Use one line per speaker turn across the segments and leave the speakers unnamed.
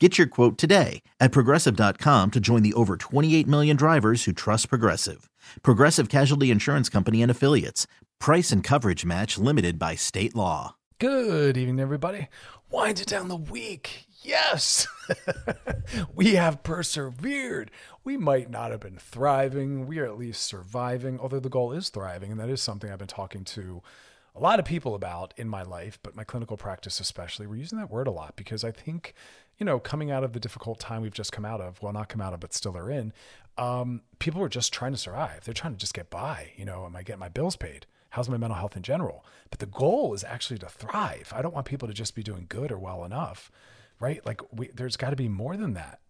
Get your quote today at progressive.com to join the over 28 million drivers who trust Progressive. Progressive Casualty Insurance Company and Affiliates. Price and coverage match limited by state law.
Good evening, everybody. Wind it down the week. Yes, we have persevered. We might not have been thriving. We are at least surviving, although the goal is thriving. And that is something I've been talking to a lot of people about in my life, but my clinical practice especially. We're using that word a lot because I think you know, coming out of the difficult time we've just come out of, well, not come out of, but still are in, um, people are just trying to survive. They're trying to just get by. You know, am I getting my bills paid? How's my mental health in general? But the goal is actually to thrive. I don't want people to just be doing good or well enough, right? Like, we, there's got to be more than that.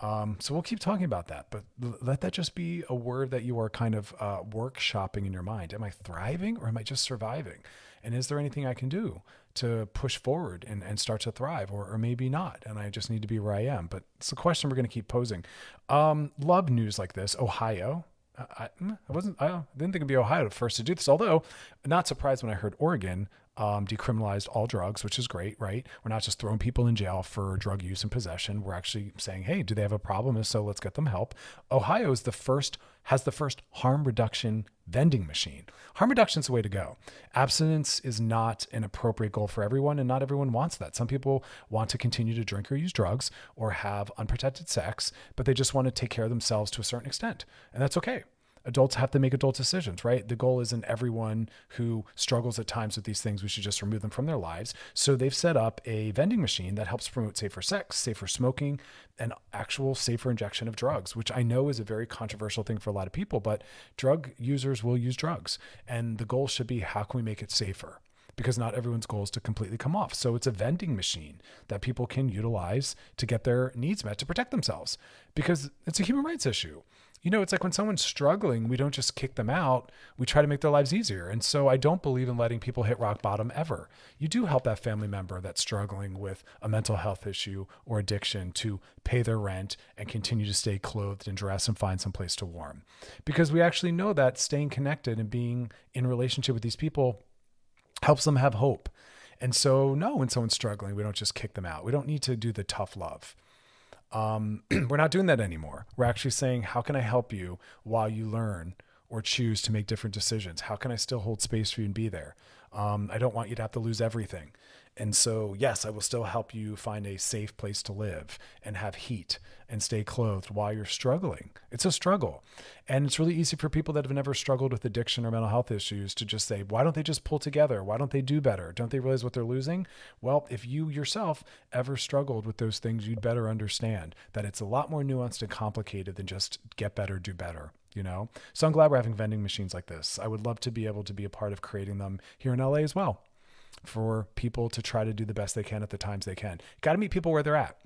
Um, so we'll keep talking about that, but let that just be a word that you are kind of uh, workshopping in your mind. Am I thriving or am I just surviving? And is there anything I can do to push forward and, and start to thrive or, or maybe not? And I just need to be where I am. But it's a question we're going to keep posing. Um, love news like this. Ohio. I, I wasn't, I didn't think it'd be Ohio first to do this, although not surprised when I heard Oregon um, decriminalized all drugs, which is great, right? We're not just throwing people in jail for drug use and possession. We're actually saying, hey, do they have a problem? If so, let's get them help. Ohio is the first, has the first harm reduction vending machine. Harm reduction is the way to go. Abstinence is not an appropriate goal for everyone, and not everyone wants that. Some people want to continue to drink or use drugs or have unprotected sex, but they just want to take care of themselves to a certain extent. And that's okay adults have to make adult decisions, right? The goal isn't everyone who struggles at times with these things, we should just remove them from their lives. So they've set up a vending machine that helps promote safer sex, safer smoking, and actual safer injection of drugs, which I know is a very controversial thing for a lot of people, but drug users will use drugs. And the goal should be how can we make it safer? because not everyone's goal is to completely come off. So it's a vending machine that people can utilize to get their needs met to protect themselves because it's a human rights issue you know, it's like when someone's struggling, we don't just kick them out. We try to make their lives easier. And so I don't believe in letting people hit rock bottom ever. You do help that family member that's struggling with a mental health issue or addiction to pay their rent and continue to stay clothed and dressed and find some place to warm. Because we actually know that staying connected and being in relationship with these people helps them have hope. And so, no, when someone's struggling, we don't just kick them out. We don't need to do the tough love. Um, we're not doing that anymore. We're actually saying, how can I help you while you learn or choose to make different decisions? How can I still hold space for you and be there? Um, I don't want you to have to lose everything. And so, yes, I will still help you find a safe place to live and have heat and stay clothed while you're struggling. It's a struggle. And it's really easy for people that have never struggled with addiction or mental health issues to just say, why don't they just pull together? Why don't they do better? Don't they realize what they're losing? Well, if you yourself ever struggled with those things, you'd better understand that it's a lot more nuanced and complicated than just get better, do better you know? So I'm glad we're having vending machines like this. I would love to be able to be a part of creating them here in LA as well for people to try to do the best they can at the times they can. Got to meet people where they're at,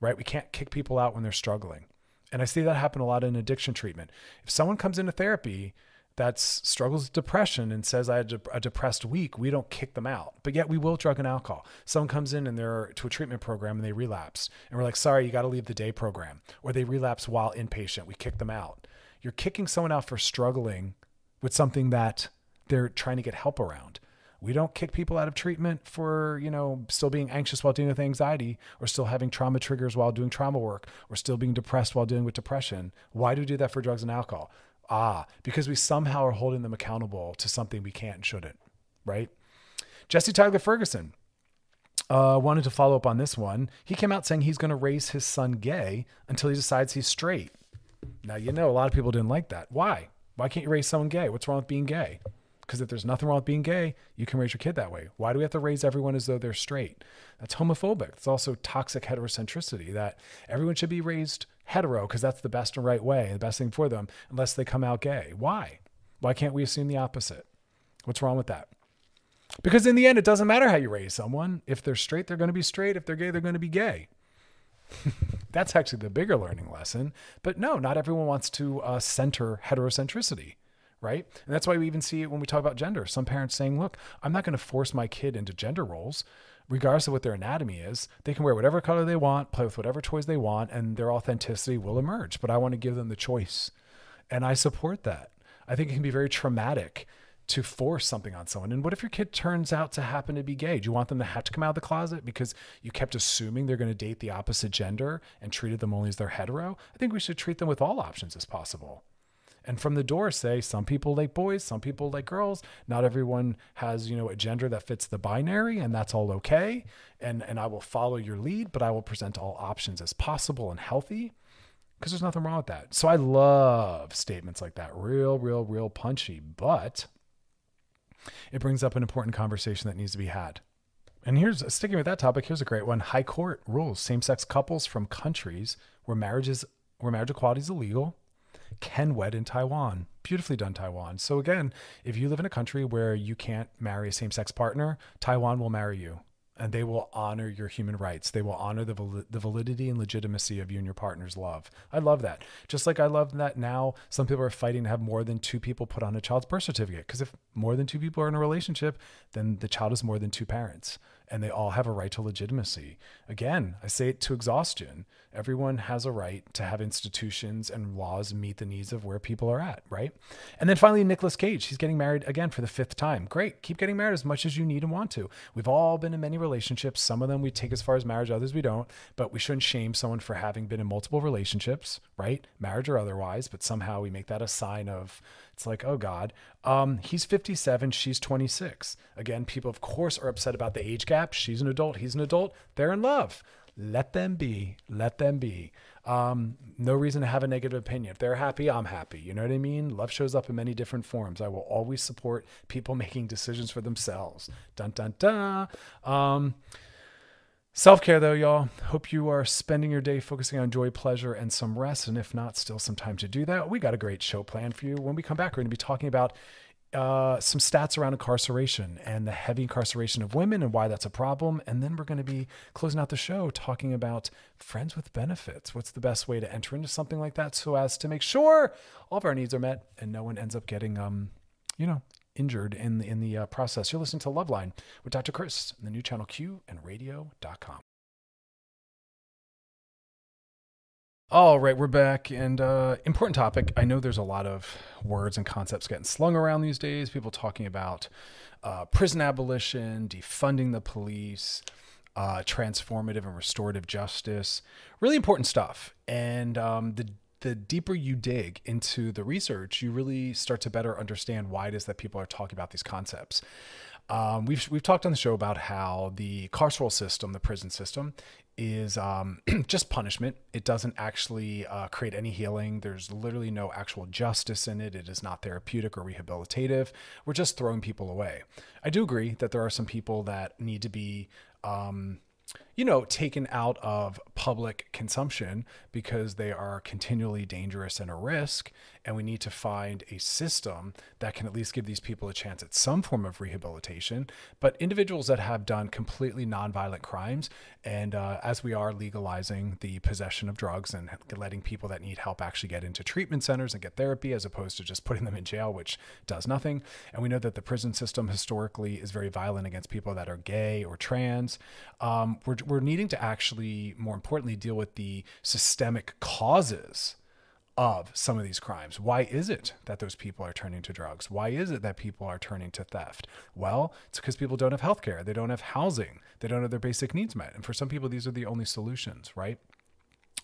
right? We can't kick people out when they're struggling. And I see that happen a lot in addiction treatment. If someone comes into therapy that struggles with depression and says I had a depressed week, we don't kick them out. But yet we will drug and alcohol. Someone comes in and they're to a treatment program and they relapse. And we're like, sorry, you got to leave the day program. Or they relapse while inpatient. We kick them out. You're kicking someone out for struggling with something that they're trying to get help around. We don't kick people out of treatment for, you know, still being anxious while dealing with anxiety or still having trauma triggers while doing trauma work or still being depressed while dealing with depression. Why do we do that for drugs and alcohol? Ah, because we somehow are holding them accountable to something we can't and shouldn't, right? Jesse Tyler Ferguson uh, wanted to follow up on this one. He came out saying he's going to raise his son gay until he decides he's straight. Now, you know, a lot of people didn't like that. Why? Why can't you raise someone gay? What's wrong with being gay? Because if there's nothing wrong with being gay, you can raise your kid that way. Why do we have to raise everyone as though they're straight? That's homophobic. It's also toxic heterocentricity that everyone should be raised hetero because that's the best and right way, the best thing for them, unless they come out gay. Why? Why can't we assume the opposite? What's wrong with that? Because in the end, it doesn't matter how you raise someone. If they're straight, they're going to be straight. If they're gay, they're going to be gay. That's actually the bigger learning lesson. But no, not everyone wants to uh, center heterocentricity, right? And that's why we even see it when we talk about gender. Some parents saying, look, I'm not going to force my kid into gender roles. Regardless of what their anatomy is, they can wear whatever color they want, play with whatever toys they want, and their authenticity will emerge. But I want to give them the choice. And I support that. I think it can be very traumatic to force something on someone. And what if your kid turns out to happen to be gay? Do you want them to have to come out of the closet because you kept assuming they're going to date the opposite gender and treated them only as they're hetero? I think we should treat them with all options as possible. And from the door say some people like boys, some people like girls. Not everyone has, you know, a gender that fits the binary and that's all okay. And and I will follow your lead, but I will present all options as possible and healthy because there's nothing wrong with that. So I love statements like that. Real, real, real punchy, but it brings up an important conversation that needs to be had. And here's sticking with that topic. Here's a great one. High Court rules same-sex couples from countries where marriage is where marriage equality is illegal can wed in Taiwan. Beautifully done, Taiwan. So again, if you live in a country where you can't marry a same-sex partner, Taiwan will marry you and they will honor your human rights. They will honor the, val- the validity and legitimacy of you and your partner's love. I love that. Just like I love that now some people are fighting to have more than two people put on a child's birth certificate. Because if more than two people are in a relationship, then the child is more than two parents and they all have a right to legitimacy. Again, I say it to exhaustion. Everyone has a right to have institutions and laws meet the needs of where people are at, right? And then finally, Nicolas Cage. He's getting married again for the fifth time. Great. Keep getting married as much as you need and want to. We've all been in many relationships. Some of them we take as far as marriage, others we don't. But we shouldn't shame someone for having been in multiple relationships, right? Marriage or otherwise. But somehow we make that a sign of, it's like, oh God. Um, he's 57, she's 26. Again, people, of course, are upset about the age gap. She's an adult, he's an adult. They're in love. Let them be. Let them be. Um, no reason to have a negative opinion. If they're happy, I'm happy. You know what I mean? Love shows up in many different forms. I will always support people making decisions for themselves. Dun dun dun. Um, Self care, though, y'all. Hope you are spending your day focusing on joy, pleasure, and some rest. And if not, still some time to do that. We got a great show planned for you. When we come back, we're going to be talking about uh, some stats around incarceration and the heavy incarceration of women and why that's a problem. And then we're going to be closing out the show talking about friends with benefits. What's the best way to enter into something like that so as to make sure all of our needs are met and no one ends up getting, um, you know, injured in the, in the uh, process. You're listening to Loveline with Dr. Chris, the new channel Q and radio.com. All right, we're back. And uh, important topic. I know there's a lot of words and concepts getting slung around these days. People talking about uh, prison abolition, defunding the police, uh, transformative and restorative justice. Really important stuff. And um, the the deeper you dig into the research, you really start to better understand why it is that people are talking about these concepts. Um, we've we've talked on the show about how the carceral system, the prison system, is um, just punishment. It doesn't actually uh, create any healing. There's literally no actual justice in it. It is not therapeutic or rehabilitative. We're just throwing people away. I do agree that there are some people that need to be. Um, you know, taken out of public consumption because they are continually dangerous and a risk. And we need to find a system that can at least give these people a chance at some form of rehabilitation. But individuals that have done completely nonviolent crimes, and uh, as we are legalizing the possession of drugs and letting people that need help actually get into treatment centers and get therapy as opposed to just putting them in jail, which does nothing. And we know that the prison system historically is very violent against people that are gay or trans. Um, we're, we're needing to actually, more importantly, deal with the systemic causes of some of these crimes. Why is it that those people are turning to drugs? Why is it that people are turning to theft? Well, it's because people don't have health care, they don't have housing, they don't have their basic needs met. And for some people, these are the only solutions, right?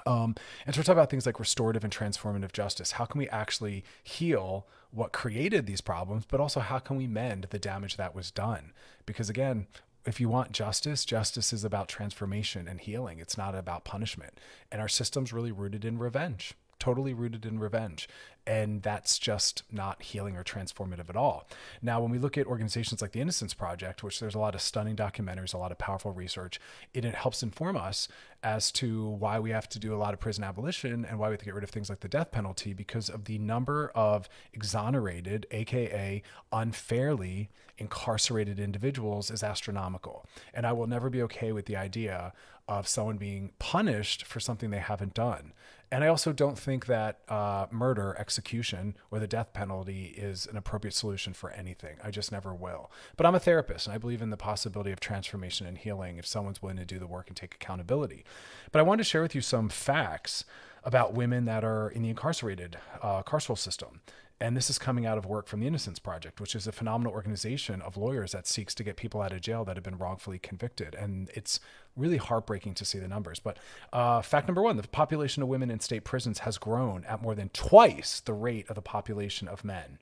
Um, and so we're talking about things like restorative and transformative justice. How can we actually heal what created these problems, but also how can we mend the damage that was done? Because again, if you want justice, justice is about transformation and healing. It's not about punishment. And our system's really rooted in revenge totally rooted in revenge. And that's just not healing or transformative at all. Now, when we look at organizations like the Innocence Project, which there's a lot of stunning documentaries, a lot of powerful research, it, it helps inform us as to why we have to do a lot of prison abolition and why we have to get rid of things like the death penalty because of the number of exonerated, AKA unfairly incarcerated individuals is astronomical. And I will never be okay with the idea of someone being punished for something they haven't done. And I also don't think that uh, murder, execution, or the death penalty is an appropriate solution for anything. I just never will. But I'm a therapist, and I believe in the possibility of transformation and healing if someone's willing to do the work and take accountability. But I wanted to share with you some facts about women that are in the incarcerated uh, carceral system. And this is coming out of work from the Innocence Project, which is a phenomenal organization of lawyers that seeks to get people out of jail that have been wrongfully convicted. And it's really heartbreaking to see the numbers. But uh, fact number one the population of women in state prisons has grown at more than twice the rate of the population of men.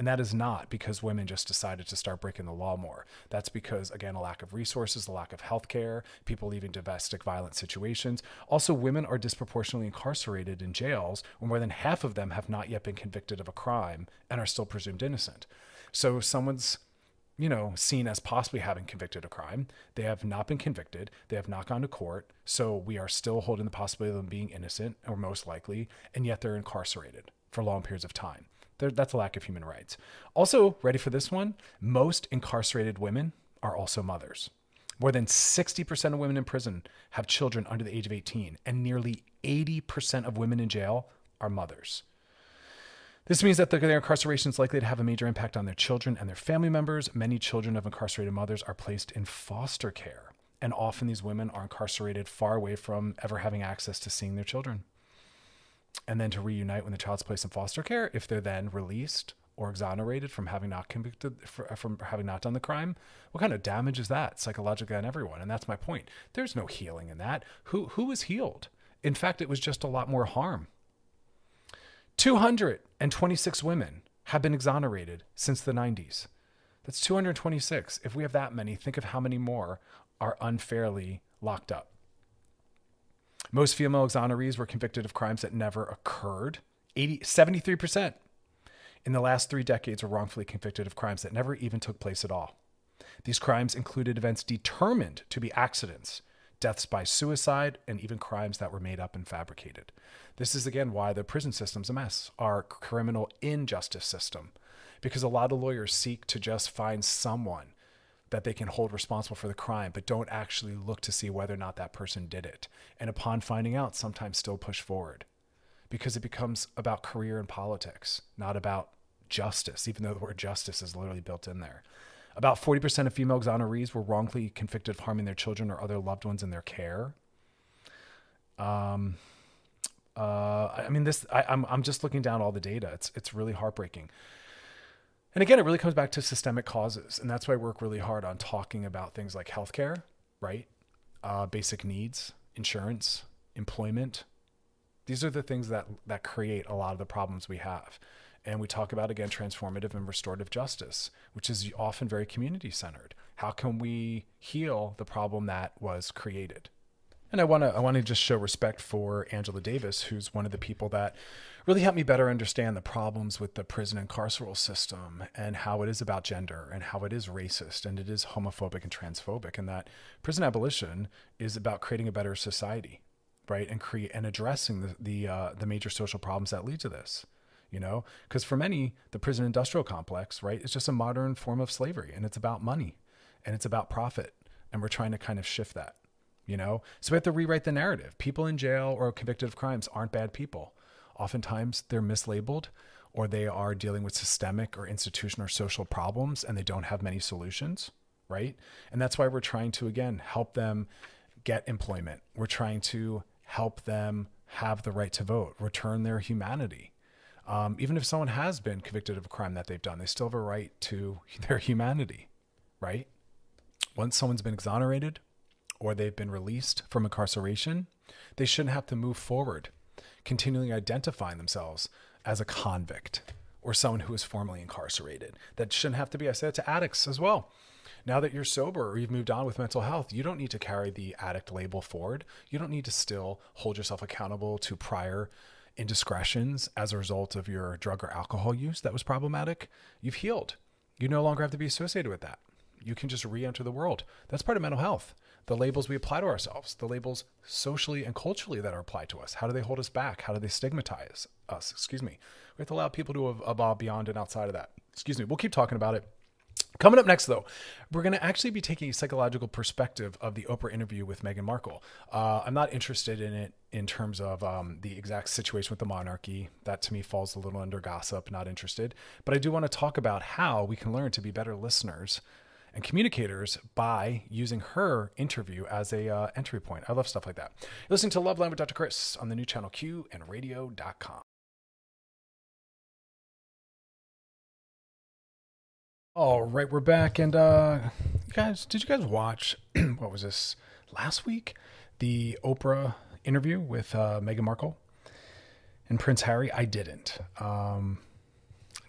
And that is not because women just decided to start breaking the law more. That's because, again, a lack of resources, a lack of health care, people leaving domestic violence situations. Also, women are disproportionately incarcerated in jails, where more than half of them have not yet been convicted of a crime and are still presumed innocent. So, someone's you know, seen as possibly having convicted a crime. They have not been convicted. They have not gone to court. So we are still holding the possibility of them being innocent or most likely, and yet they're incarcerated for long periods of time. That's a lack of human rights. Also, ready for this one? Most incarcerated women are also mothers. More than 60% of women in prison have children under the age of 18, and nearly 80% of women in jail are mothers. This means that their incarceration is likely to have a major impact on their children and their family members. Many children of incarcerated mothers are placed in foster care, and often these women are incarcerated far away from ever having access to seeing their children and then to reunite when the child's placed in foster care if they're then released or exonerated from having not convicted for, from having not done the crime what kind of damage is that psychologically on everyone? And that's my point. There's no healing in that. Who who is healed? In fact it was just a lot more harm. 226 women have been exonerated since the 90s that's 226 if we have that many think of how many more are unfairly locked up most female exonerees were convicted of crimes that never occurred. 80, 73% in the last three decades were wrongfully convicted of crimes that never even took place at all. These crimes included events determined to be accidents, deaths by suicide, and even crimes that were made up and fabricated. This is again why the prison system's a mess, our criminal injustice system, because a lot of lawyers seek to just find someone that they can hold responsible for the crime, but don't actually look to see whether or not that person did it. And upon finding out, sometimes still push forward because it becomes about career and politics, not about justice, even though the word justice is literally built in there. About 40% of female exonerees were wrongfully convicted of harming their children or other loved ones in their care. Um, uh, I mean, this, I, I'm, I'm just looking down all the data. It's, it's really heartbreaking. And again, it really comes back to systemic causes. And that's why I work really hard on talking about things like healthcare, right? Uh, basic needs, insurance, employment. These are the things that, that create a lot of the problems we have. And we talk about, again, transformative and restorative justice, which is often very community centered. How can we heal the problem that was created? And I want to I want to just show respect for Angela Davis, who's one of the people that really helped me better understand the problems with the prison and carceral system and how it is about gender and how it is racist and it is homophobic and transphobic and that prison abolition is about creating a better society, right? And create and addressing the the uh, the major social problems that lead to this. You know, because for many, the prison industrial complex, right, is just a modern form of slavery and it's about money and it's about profit. And we're trying to kind of shift that you know? So we have to rewrite the narrative. People in jail or convicted of crimes aren't bad people. Oftentimes they're mislabeled or they are dealing with systemic or institutional or social problems and they don't have many solutions, right? And that's why we're trying to, again, help them get employment. We're trying to help them have the right to vote, return their humanity. Um, even if someone has been convicted of a crime that they've done, they still have a right to their humanity, right? Once someone's been exonerated, or they've been released from incarceration, they shouldn't have to move forward, continually identifying themselves as a convict or someone who was formerly incarcerated. That shouldn't have to be. I said to addicts as well. Now that you're sober or you've moved on with mental health, you don't need to carry the addict label forward. You don't need to still hold yourself accountable to prior indiscretions as a result of your drug or alcohol use that was problematic. You've healed. You no longer have to be associated with that. You can just re enter the world. That's part of mental health. The labels we apply to ourselves, the labels socially and culturally that are applied to us. How do they hold us back? How do they stigmatize us? Excuse me. We have to allow people to evolve beyond and outside of that. Excuse me. We'll keep talking about it. Coming up next, though, we're going to actually be taking a psychological perspective of the Oprah interview with Meghan Markle. Uh, I'm not interested in it in terms of um, the exact situation with the monarchy. That to me falls a little under gossip, not interested. But I do want to talk about how we can learn to be better listeners and communicators by using her interview as a uh, entry point. I love stuff like that. You're listening to Loveline with Dr. Chris on the new channel Q and radio.com. All right, we're back. And uh, guys, did you guys watch what was this last week? The Oprah interview with uh, Meghan Markle and Prince Harry? I didn't. Um,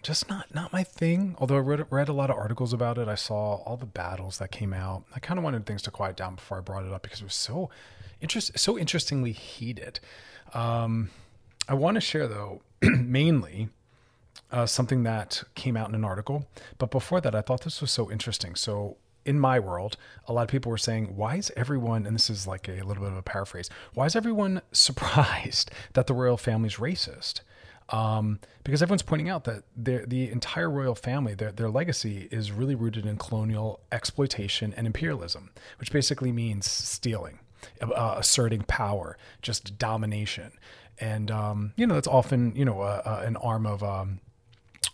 just not not my thing. Although I read, read a lot of articles about it, I saw all the battles that came out. I kind of wanted things to quiet down before I brought it up because it was so interest so interestingly heated. Um, I want to share though mainly uh, something that came out in an article, but before that, I thought this was so interesting. So in my world, a lot of people were saying, why is everyone, and this is like a little bit of a paraphrase, why is everyone surprised that the royal family's racist? Um, because everyone's pointing out that the entire royal family, their, their legacy is really rooted in colonial exploitation and imperialism, which basically means stealing, uh, asserting power, just domination. And, um, you know, that's often, you know, uh, uh, an arm of um,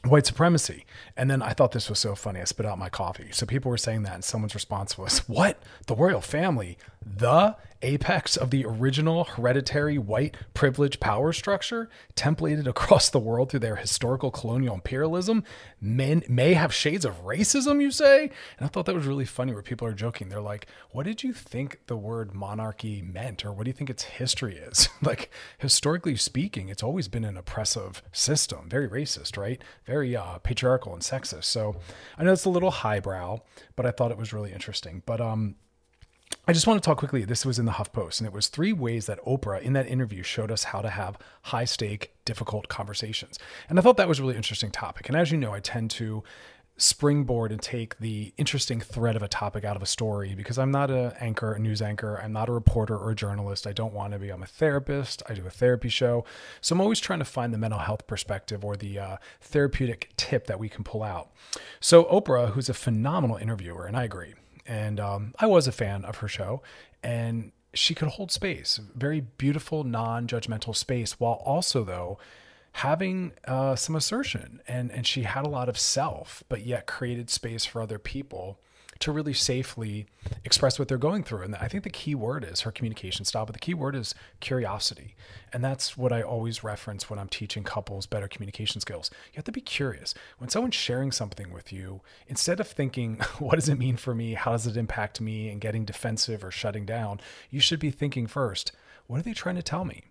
white supremacy. And then I thought this was so funny. I spit out my coffee. So people were saying that, and someone's response was, What? The royal family? The apex of the original hereditary white privilege power structure, templated across the world through their historical colonial imperialism, men may have shades of racism, you say? And I thought that was really funny where people are joking. They're like, what did you think the word monarchy meant? Or what do you think its history is? like, historically speaking, it's always been an oppressive system, very racist, right? Very uh, patriarchal and sexist. So I know it's a little highbrow, but I thought it was really interesting. But, um, I just want to talk quickly. This was in the HuffPost, and it was three ways that Oprah in that interview showed us how to have high stake, difficult conversations. And I thought that was a really interesting topic. And as you know, I tend to springboard and take the interesting thread of a topic out of a story because I'm not an anchor, a news anchor. I'm not a reporter or a journalist. I don't want to be. I'm a therapist. I do a therapy show. So I'm always trying to find the mental health perspective or the uh, therapeutic tip that we can pull out. So Oprah, who's a phenomenal interviewer, and I agree and um, I was a fan of her show, and she could hold space, very beautiful, non-judgmental space, while also though having uh, some assertion, and and she had a lot of self, but yet created space for other people to really safely express what they're going through. And I think the key word is her communication style, but the key word is curiosity. And that's what I always reference when I'm teaching couples better communication skills. You have to be curious. When someone's sharing something with you, instead of thinking, what does it mean for me? How does it impact me? And getting defensive or shutting down, you should be thinking first, what are they trying to tell me?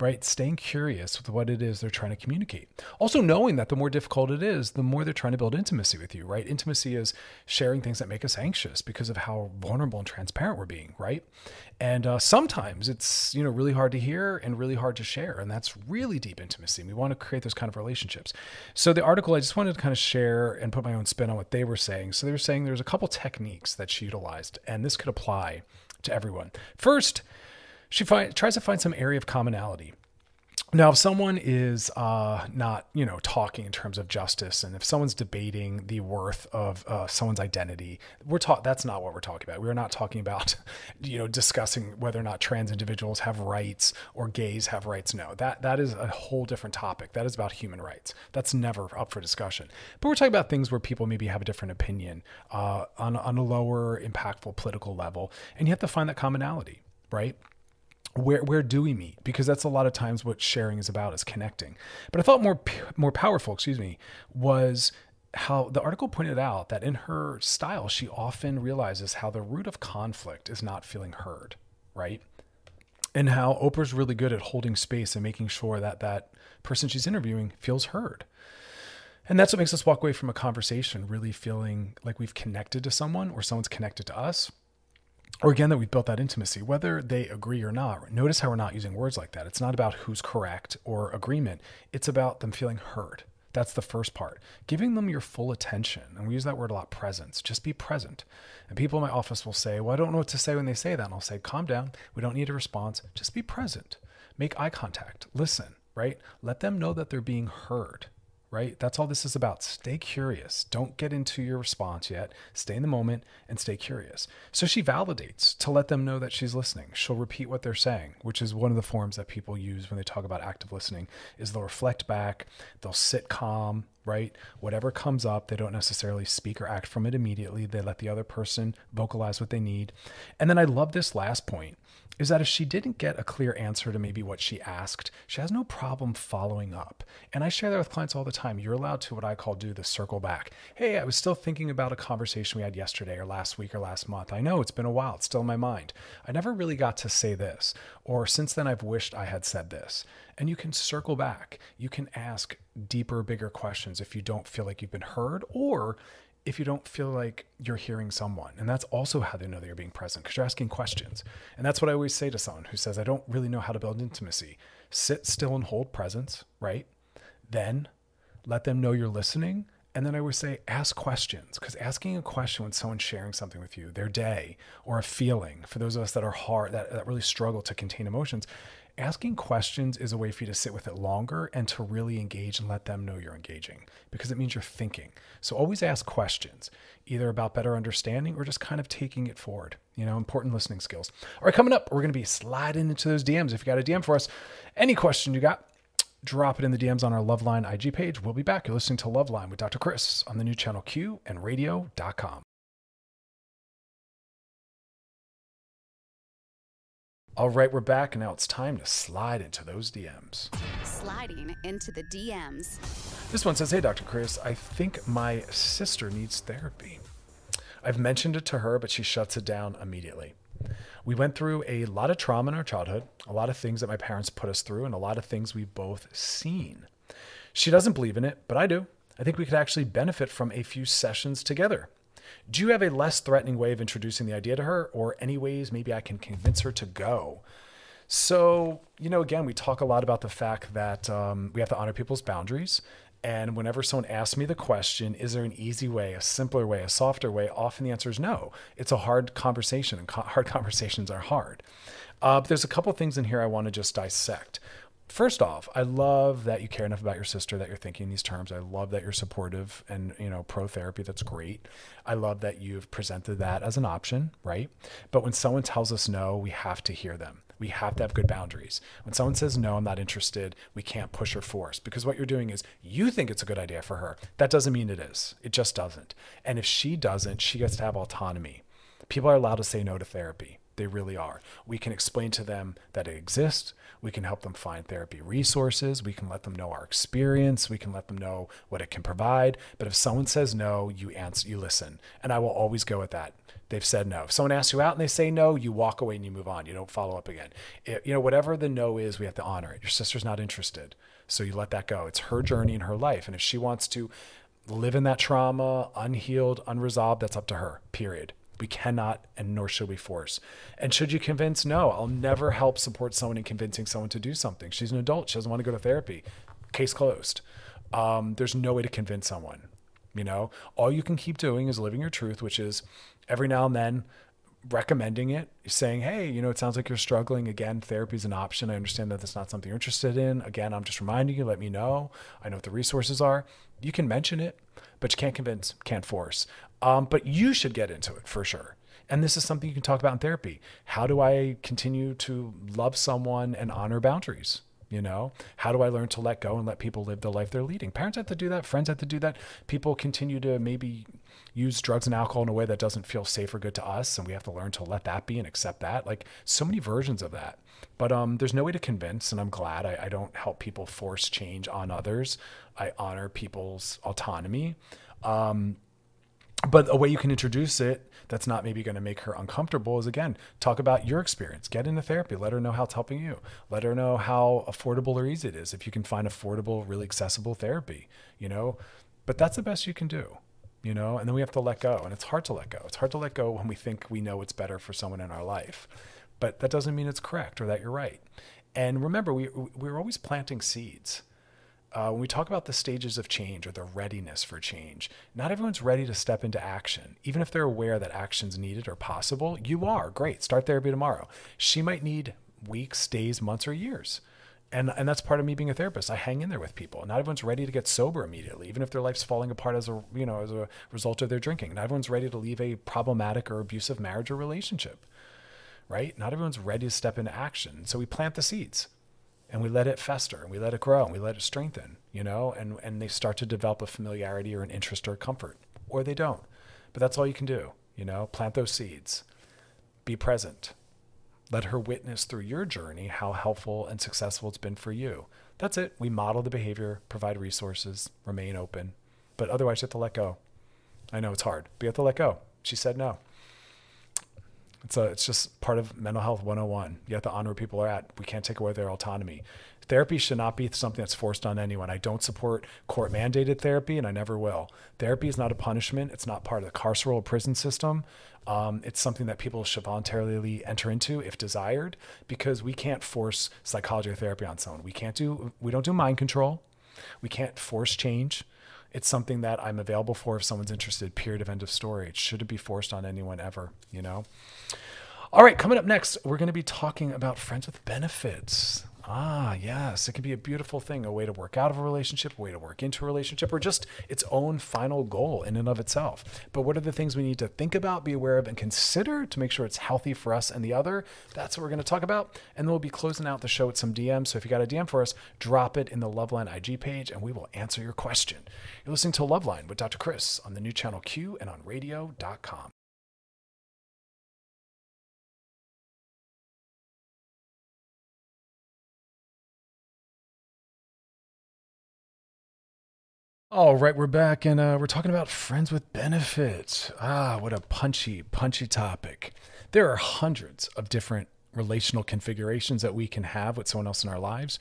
Right? Staying curious with what it is they're trying to communicate. Also, knowing that the more difficult it is, the more they're trying to build intimacy with you, right? Intimacy is sharing things that make us anxious because of how vulnerable and transparent we're being, right? And uh, sometimes it's you know really hard to hear and really hard to share, and that's really deep intimacy. We want to create those kind of relationships. So the article, I just wanted to kind of share and put my own spin on what they were saying. So they were saying there's a couple techniques that she utilized, and this could apply to everyone. First she tries to find some area of commonality. Now, if someone is uh, not, you know, talking in terms of justice, and if someone's debating the worth of uh, someone's identity, we're talking. That's not what we're talking about. We're not talking about, you know, discussing whether or not trans individuals have rights or gays have rights. No, that that is a whole different topic. That is about human rights. That's never up for discussion. But we're talking about things where people maybe have a different opinion uh, on on a lower impactful political level, and you have to find that commonality, right? Where where do we meet? Because that's a lot of times what sharing is about is connecting. But i thought more more powerful excuse me was how the article pointed out that in her style she often realizes how the root of conflict is not feeling heard right? And how oprah's really good at holding space and making sure that that person she's interviewing feels heard. And that's what makes us walk away from a conversation really feeling like we've connected to someone or someone's connected to us. Or again, that we've built that intimacy, whether they agree or not. Notice how we're not using words like that. It's not about who's correct or agreement, it's about them feeling heard. That's the first part. Giving them your full attention. And we use that word a lot presence. Just be present. And people in my office will say, Well, I don't know what to say when they say that. And I'll say, Calm down. We don't need a response. Just be present. Make eye contact. Listen, right? Let them know that they're being heard right? That's all this is about. Stay curious. Don't get into your response yet. Stay in the moment and stay curious. So she validates to let them know that she's listening. She'll repeat what they're saying, which is one of the forms that people use when they talk about active listening is they'll reflect back, they'll sit calm, right? Whatever comes up, they don't necessarily speak or act from it immediately. They let the other person vocalize what they need. And then I love this last point is that if she didn't get a clear answer to maybe what she asked, she has no problem following up. And I share that with clients all the time. You're allowed to what I call do the circle back. Hey, I was still thinking about a conversation we had yesterday or last week or last month. I know it's been a while, it's still in my mind. I never really got to say this, or since then I've wished I had said this. And you can circle back. You can ask deeper, bigger questions if you don't feel like you've been heard, or if you don't feel like you're hearing someone. And that's also how they know that you're being present because you're asking questions. And that's what I always say to someone who says, I don't really know how to build intimacy. Sit still and hold presence, right? Then let them know you're listening. And then I would say, ask questions because asking a question when someone's sharing something with you, their day or a feeling, for those of us that are hard, that, that really struggle to contain emotions, asking questions is a way for you to sit with it longer and to really engage and let them know you're engaging because it means you're thinking. So always ask questions, either about better understanding or just kind of taking it forward. You know, important listening skills. All right, coming up, we're going to be sliding into those DMs. If you got a DM for us, any question you got, drop it in the DMs on our Loveline IG page. We'll be back. You're listening to Loveline with Dr. Chris on the new channel Q and radio.com. All right, we're back, and now it's time to slide into those DMs.
Sliding into the DMs.
This one says, Hey, Dr. Chris, I think my sister needs therapy. I've mentioned it to her, but she shuts it down immediately. We went through a lot of trauma in our childhood, a lot of things that my parents put us through, and a lot of things we've both seen. She doesn't believe in it, but I do. I think we could actually benefit from a few sessions together. Do you have a less threatening way of introducing the idea to her, or any ways maybe I can convince her to go? So, you know, again, we talk a lot about the fact that um, we have to honor people's boundaries. And whenever someone asks me the question, is there an easy way, a simpler way, a softer way? Often the answer is no. It's a hard conversation, and co- hard conversations are hard. Uh, but there's a couple things in here I want to just dissect first off, I love that you care enough about your sister that you're thinking these terms. I love that you're supportive and, you know, pro therapy. That's great. I love that you've presented that as an option, right? But when someone tells us no, we have to hear them. We have to have good boundaries. When someone says no, I'm not interested, we can't push or force because what you're doing is you think it's a good idea for her. That doesn't mean it is. It just doesn't. And if she doesn't, she gets to have autonomy. People are allowed to say no to therapy. They really are. We can explain to them that it exists. We can help them find therapy resources. We can let them know our experience. We can let them know what it can provide. But if someone says no, you answer, you listen. And I will always go with that. They've said no. If someone asks you out and they say no, you walk away and you move on. You don't follow up again. It, you know, whatever the no is, we have to honor it. Your sister's not interested. So you let that go. It's her journey in her life. And if she wants to live in that trauma, unhealed, unresolved, that's up to her, period. We cannot and nor should we force. And should you convince? No, I'll never help support someone in convincing someone to do something. She's an adult. She doesn't want to go to therapy. Case closed. Um, there's no way to convince someone. You know, all you can keep doing is living your truth, which is every now and then recommending it, saying, Hey, you know, it sounds like you're struggling. Again, therapy is an option. I understand that that's not something you're interested in. Again, I'm just reminding you, let me know. I know what the resources are. You can mention it, but you can't convince, can't force. Um, but you should get into it for sure. And this is something you can talk about in therapy. How do I continue to love someone and honor boundaries? You know, how do I learn to let go and let people live the life they're leading? Parents have to do that. Friends have to do that. People continue to maybe use drugs and alcohol in a way that doesn't feel safe or good to us. And we have to learn to let that be and accept that. Like so many versions of that. But um, there's no way to convince. And I'm glad I, I don't help people force change on others. I honor people's autonomy. Um, but a way you can introduce it that's not maybe going to make her uncomfortable is again talk about your experience get into therapy let her know how it's helping you let her know how affordable or easy it is if you can find affordable really accessible therapy you know But that's the best you can do, you know? And then we have to let go. And it's hard to let go. It's hard to let go when we think we know what's better for someone in our life. But that doesn't mean it's correct or that you're right. And remember, we, we're always planting seeds. Uh, when we talk about the stages of change or the readiness for change, not everyone's ready to step into action. Even if they're aware that action's needed or possible, you are. Great. Start therapy tomorrow. She might need weeks, days, months, or years. And, and that's part of me being a therapist. I hang in there with people. Not everyone's ready to get sober immediately, even if their life's falling apart as a you know as a result of their drinking. Not everyone's ready to leave a problematic or abusive marriage or relationship, right? Not everyone's ready to step into action. So we plant the seeds and we let it fester and we let it grow and we let it strengthen, you know, and, and they start to develop a familiarity or an interest or a comfort, or they don't. But that's all you can do, you know, plant those seeds, be present. Let her witness through your journey how helpful and successful it's been for you. That's it. We model the behavior, provide resources, remain open. But otherwise, you have to let go. I know it's hard, but you have to let go. She said no. It's a, it's just part of mental health 101. You have to honor where people are at. We can't take away their autonomy. Therapy should not be something that's forced on anyone. I don't support court mandated therapy and I never will. Therapy is not a punishment. It's not part of the carceral prison system. Um, it's something that people should voluntarily enter into if desired because we can't force psychology or therapy on someone. We can't do, we don't do mind control. We can't force change it's something that I'm available for if someone's interested. Period of end of story. It shouldn't be forced on anyone ever, you know? All right, coming up next, we're going to be talking about friends with benefits. Ah, yes, it can be a beautiful thing, a way to work out of a relationship, a way to work into a relationship, or just its own final goal in and of itself. But what are the things we need to think about, be aware of, and consider to make sure it's healthy for us and the other? That's what we're going to talk about. And then we'll be closing out the show with some DMs. So if you got a DM for us, drop it in the Loveline IG page and we will answer your question. You're listening to Loveline with Dr. Chris on the new channel Q and on radio.com. All right, we're back and uh, we're talking about friends with benefits. Ah, what a punchy, punchy topic. There are hundreds of different relational configurations that we can have with someone else in our lives.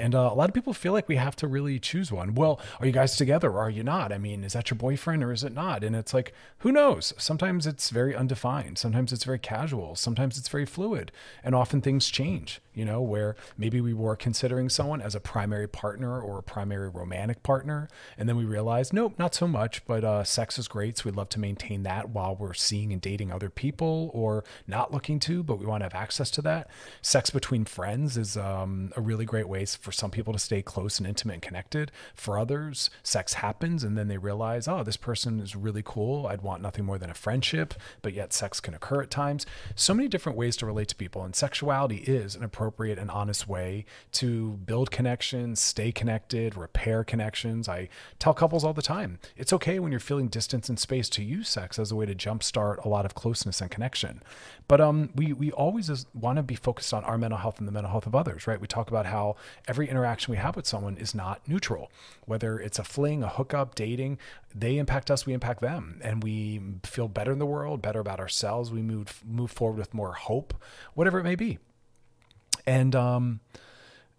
And uh, a lot of people feel like we have to really choose one. Well, are you guys together or are you not? I mean, is that your boyfriend or is it not? And it's like, who knows? Sometimes it's very undefined. Sometimes it's very casual. Sometimes it's very fluid. And often things change, you know, where maybe we were considering someone as a primary partner or a primary romantic partner. And then we realized, nope, not so much, but uh, sex is great. So we'd love to maintain that while we're seeing and dating other people or not looking to, but we want to have access to that. Sex between friends is um, a really great way for for some people to stay close and intimate and connected. For others, sex happens and then they realize, oh, this person is really cool. I'd want nothing more than a friendship, but yet sex can occur at times. So many different ways to relate to people. And sexuality is an appropriate and honest way to build connections, stay connected, repair connections. I tell couples all the time it's okay when you're feeling distance and space to use sex as a way to jumpstart a lot of closeness and connection. But um, we, we always want to be focused on our mental health and the mental health of others, right? We talk about how every interaction we have with someone is not neutral. Whether it's a fling, a hookup, dating, they impact us, we impact them, and we feel better in the world, better about ourselves. We move move forward with more hope, whatever it may be, and um,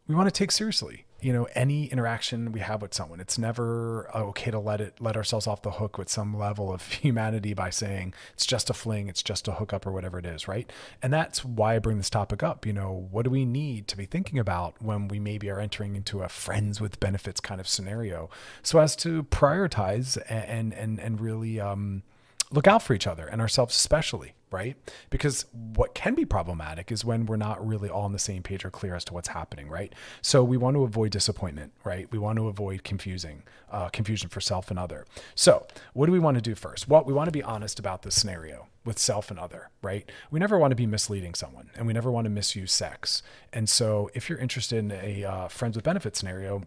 we want to take seriously you know any interaction we have with someone it's never okay to let it let ourselves off the hook with some level of humanity by saying it's just a fling it's just a hookup or whatever it is right? And that's why i bring this topic up you know what do we need to be thinking about when we maybe are entering into a friends with benefits kind of scenario? So as to prioritize and and and really um, look out for each other and ourselves especially right? Because what can be problematic is when we're not really all on the same page or clear as to what's happening right? So we want to avoid disappointment right? We want to avoid confusing uh, confusion for self and other. So what do we want to do first? Well we want to be honest about the scenario with self and other right? We never want to be misleading someone and we never want to misuse sex. And so if you're interested in a uh, friends with benefits scenario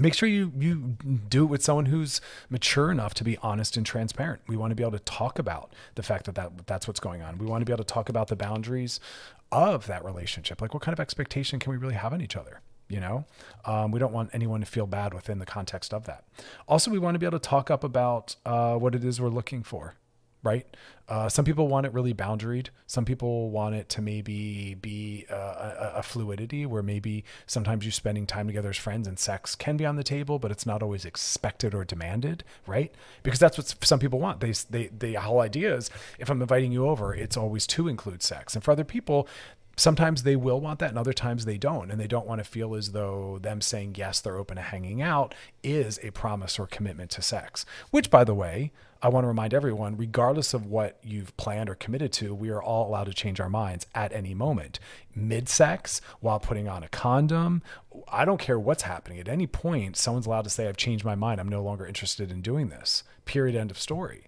make sure you you do it with someone who's mature enough to be honest and transparent. We want to be able to talk about the fact that, that that's what's going on. We want to be able to talk about the boundaries of that relationship. Like what kind of expectation can we really have on each other? You know, um, we don't want anyone to feel bad within the context of that. Also, we want to be able to talk up about uh, what it is we're looking for right? Uh, some people want it really boundaried. Some people want it to maybe be uh, a, a, fluidity where maybe sometimes you're spending time together as friends and sex can be on the table, but it's not always expected or demanded, right? Because that's what some people want. They, they, the whole idea is if I'm inviting you over, it's always to include sex. And for other people, sometimes they will want that and other times they don't and they don't want to feel as though them saying yes they're open to hanging out is a promise or commitment to sex which by the way i want to remind everyone regardless of what you've planned or committed to we are all allowed to change our minds at any moment. Mid-sex while putting on a condom i don't care what's happening. At any point someone's allowed to say i've changed my mind. I'm no longer interested in doing this. Period. End of story.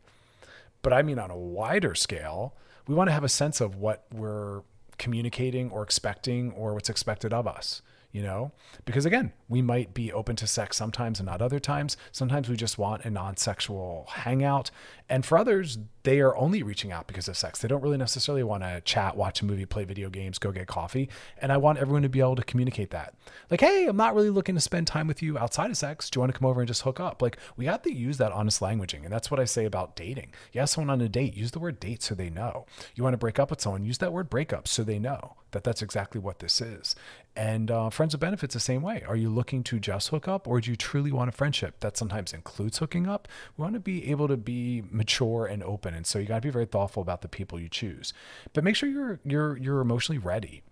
But i mean on a wider scale we want to have a sense of what we're communicating or expecting or what's expected of us you know? Because again, we might be open to sex sometimes and not other times. Sometimes we just want a non sexual hangout. And for others, they are only reaching out because of sex. They don't really necessarily want to chat, watch a movie, play video games, go get coffee. And I want everyone to be able to communicate that. Like, hey, I'm not really looking to spend time with you outside of sex. Do you want to come over and just hook up? Like, we have to use that honest languaging. And that's what I say about dating. You ask someone on a date, use the word date so they know. You want to break up with someone, use that word breakup so they know that that's exactly what this is. And uh, friends with benefits the same way. Are you looking to just hook up, or do you truly want a friendship that sometimes includes hooking up? We want to be able to be mature and open, and so you got to be very thoughtful about the people you choose. But make sure you're you're you're emotionally ready,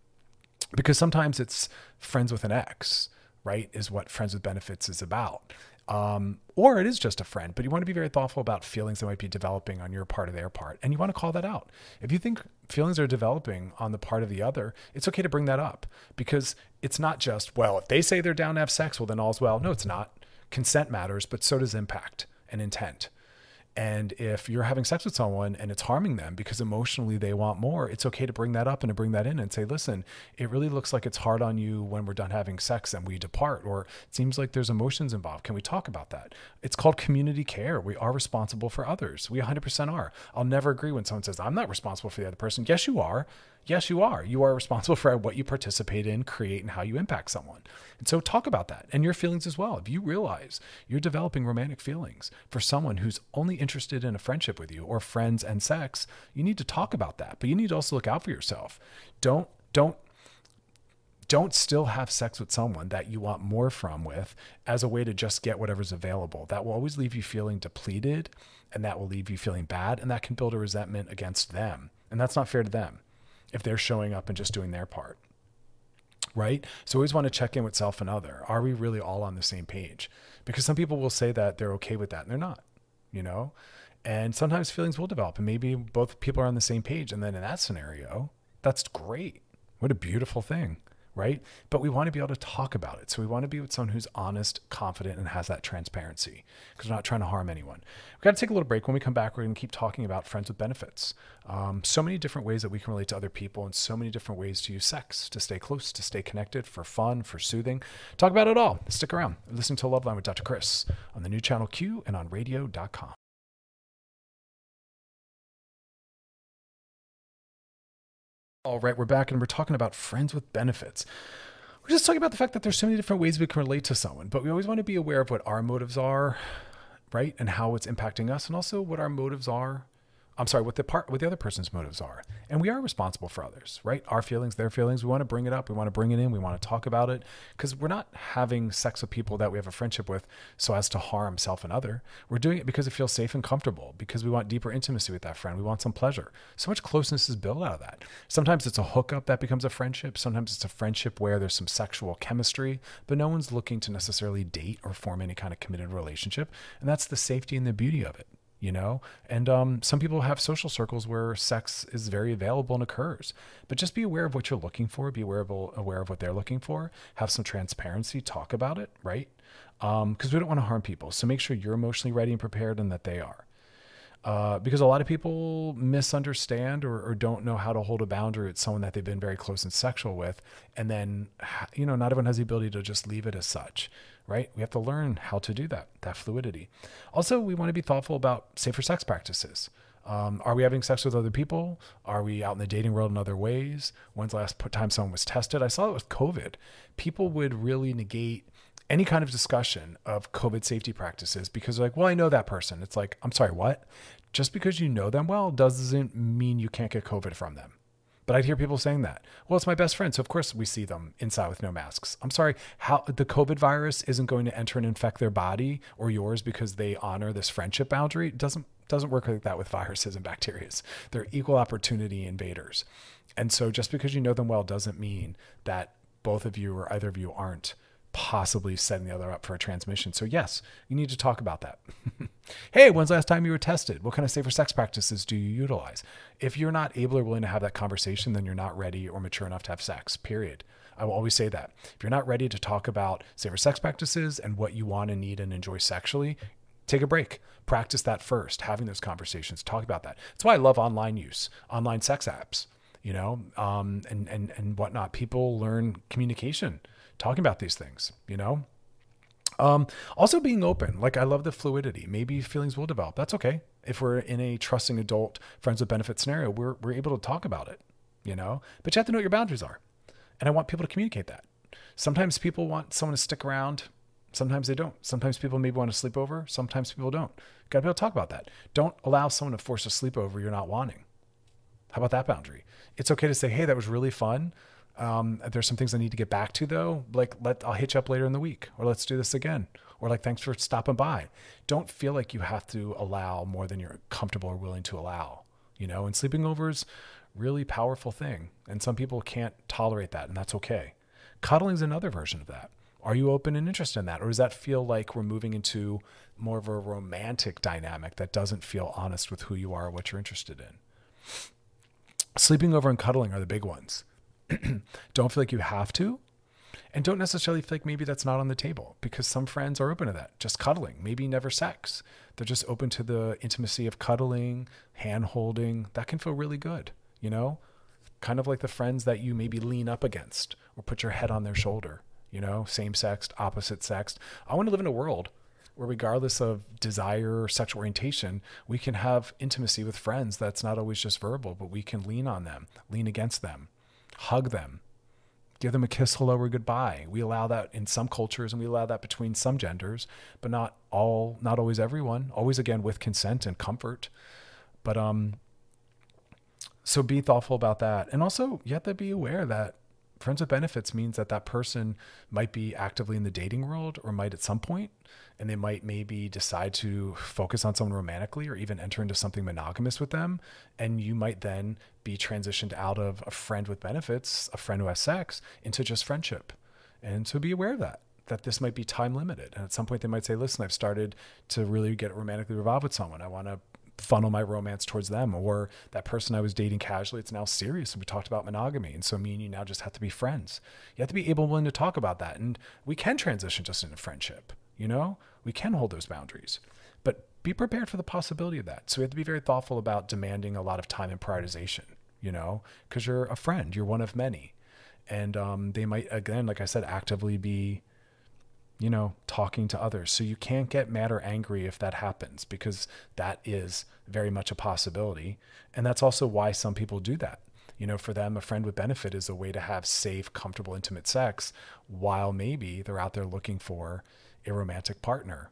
because sometimes it's friends with an ex, right? Is what friends with benefits is about. Um, or it is just a friend, but you want to be very thoughtful about feelings that might be developing on your part or their part. And you want to call that out. If you think feelings are developing on the part of the other, it's okay to bring that up because it's not just, well, if they say they're down to have sex, well, then all's well. No, it's not. Consent matters, but so does impact and intent. And if you're having sex with someone and it's harming them because emotionally they want more, it's okay to bring that up and to bring that in and say, listen, it really looks like it's hard on you when we're done having sex and we depart, or it seems like there's emotions involved. Can we talk about that? It's called community care. We are responsible for others. We 100% are. I'll never agree when someone says, I'm not responsible for the other person. Yes, you are. Yes, you are. You are responsible for what you participate in, create, and how you impact someone. And so talk about that and your feelings as well. If you realize you're developing romantic feelings for someone who's only interested in a friendship with you or friends and sex, you need to talk about that. But you need to also look out for yourself. Don't, don't, don't still have sex with someone that you want more from with as a way to just get whatever's available. That will always leave you feeling depleted and that will leave you feeling bad and that can build a resentment against them. And that's not fair to them if they're showing up and just doing their part. Right? So always want to check in with self and other. Are we really all on the same page? Because some people will say that they're okay with that and they're not, you know? And sometimes feelings will develop and maybe both people are on the same page. And then in that scenario, that's great. What a beautiful thing right? But we want to be able to talk about it. So we want to be with someone who's honest, confident, and has that transparency because we're not trying to harm anyone. We've got to take a little break. When we come back, we're going to keep talking about friends with benefits. Um, so many different ways that we can relate to other people and so many different ways to use sex to stay close, to stay connected, for fun, for soothing. Talk about it all. Stick around. Listen to Loveline with Dr. Chris on the new channel Q and on radio.com. All right, we're back and we're talking about friends with benefits. We're just talking about the fact that there's so many different ways we can relate to someone, but we always want to be aware of what our motives are, right? And how it's impacting us, and also what our motives are I'm sorry, what the part, what the other person's motives are. And we are responsible for others, right? Our feelings, their feelings. We want to bring it up. We want to bring it in. We want to talk about it because we're not having sex with people that we have a friendship with so as to harm self and other. We're doing it because it feels safe and comfortable because we want deeper intimacy with that friend. We want some pleasure. So much closeness is built out of that. Sometimes it's a hookup that becomes a friendship. Sometimes it's a friendship where there's some sexual chemistry, but no one's looking to necessarily date or form any kind of committed relationship. And that's the safety and the beauty of it you know? And um, some people have social circles where sex is very available and occurs. But just be aware of what you're looking for. Be aware of, aware of what they're looking for. Have some transparency. Talk about it right? Because um, we don't want to harm people. So make sure you're emotionally ready and prepared and that they are. Uh, because a lot of people misunderstand or, or, don't know how to hold a boundary with someone that they've been very close and sexual with. And then you know not everyone has the ability to just leave it as such right? We have to learn how to do that, that fluidity. Also, we want to be thoughtful about safer sex practices. Um, are we having sex with other people? Are we out in the dating world in other ways? When's the last time someone was tested? I saw it with COVID. People would really negate any kind of discussion of COVID safety practices because they're like, well, I know that person. It's like, I'm sorry, what? Just because you know them well doesn't mean you can't get COVID from them. But I'd hear people saying that. Well, it's my best friend, so of course we see them inside with no masks. I'm sorry, how the COVID virus isn't going to enter and infect their body or yours because they honor this friendship boundary. It doesn't doesn't work like that with viruses and bacteria. They're equal opportunity invaders. And so just because you know them well doesn't mean that both of you or either of you aren't possibly setting the other up for a transmission. So yes, you need to talk about that. hey, when's the last time you were tested? What kind of safer sex practices do you utilize? If you're not able or willing to have that conversation, then you're not ready or mature enough to have sex. Period. I will always say that. If you're not ready to talk about safer sex practices and what you want and need and enjoy sexually, take a break. Practice that first, having those conversations, talk about that. That's why I love online use, online sex apps, you know, um, and, and, and whatnot. People learn communication talking about these things, you know? Um, also being open. Like I love the fluidity. Maybe feelings will develop. That's okay. If we're in a trusting adult friends with benefit scenario, we're we're able to talk about it, you know? But you have to know what your boundaries are. And I want people to communicate that. Sometimes people want someone to stick around. Sometimes they don't. Sometimes people maybe want to sleep over. Sometimes people don't. Got to be able to talk about that. Don't allow someone to force a sleepover you're not wanting. How about that boundary? It's okay to say, hey, that was really fun. Um, there's some things I need to get back to though. Like let I'll hit you up later in the week, or let's do this again, or like thanks for stopping by. Don't feel like you have to allow more than you're comfortable or willing to allow. You know, and sleeping over is really powerful thing, and some people can't tolerate that, and that's okay. Cuddling is another version of that. Are you open and interested in that, or does that feel like we're moving into more of a romantic dynamic that doesn't feel honest with who you are or what you're interested in? Sleeping over and cuddling are the big ones don't feel like you have to. And don't necessarily feel like maybe that's not on the table because some friends are open to that, just cuddling, maybe never sex. They're just open to the intimacy of cuddling, hand holding. That can feel really good, you know? Kind of like the friends that you maybe lean up against or put your head on their shoulder, you know, same sex, opposite sex. I want to live in a world where, regardless of desire or sexual orientation, we can have intimacy with friends that's not always just verbal, but we can lean on them, lean against them hug them, give them a kiss, hello, or goodbye. We allow that in some cultures and we allow that between some genders, but not all, not always everyone, always again with consent and comfort. But, um, so be thoughtful about that. And also, you have to be aware that friends with benefits means that that person might be actively in the dating world or might at some point and they might maybe decide to focus on someone romantically or even enter into something monogamous with them. And you might then be transitioned out of a friend with benefits a friend who has sex into just friendship. And so be aware of that that this might be time limited. And at some point they might say listen i've started to really get romantically involved with someone. I want to funnel my romance towards them or that person I was dating casually, it's now serious. And we talked about monogamy. And so me and you now just have to be friends. You have to be able willing to talk about that. And we can transition just into friendship, you know? We can hold those boundaries. But be prepared for the possibility of that. So we have to be very thoughtful about demanding a lot of time and prioritization, you know, because you're a friend, you're one of many. And um, they might, again, like I said, actively be you know, talking to others. So you can't get mad or angry if that happens because that is very much a possibility. And that's also why some people do that. You know, for them, a friend with benefit is a way to have safe, comfortable, intimate sex while maybe they're out there looking for a romantic partner.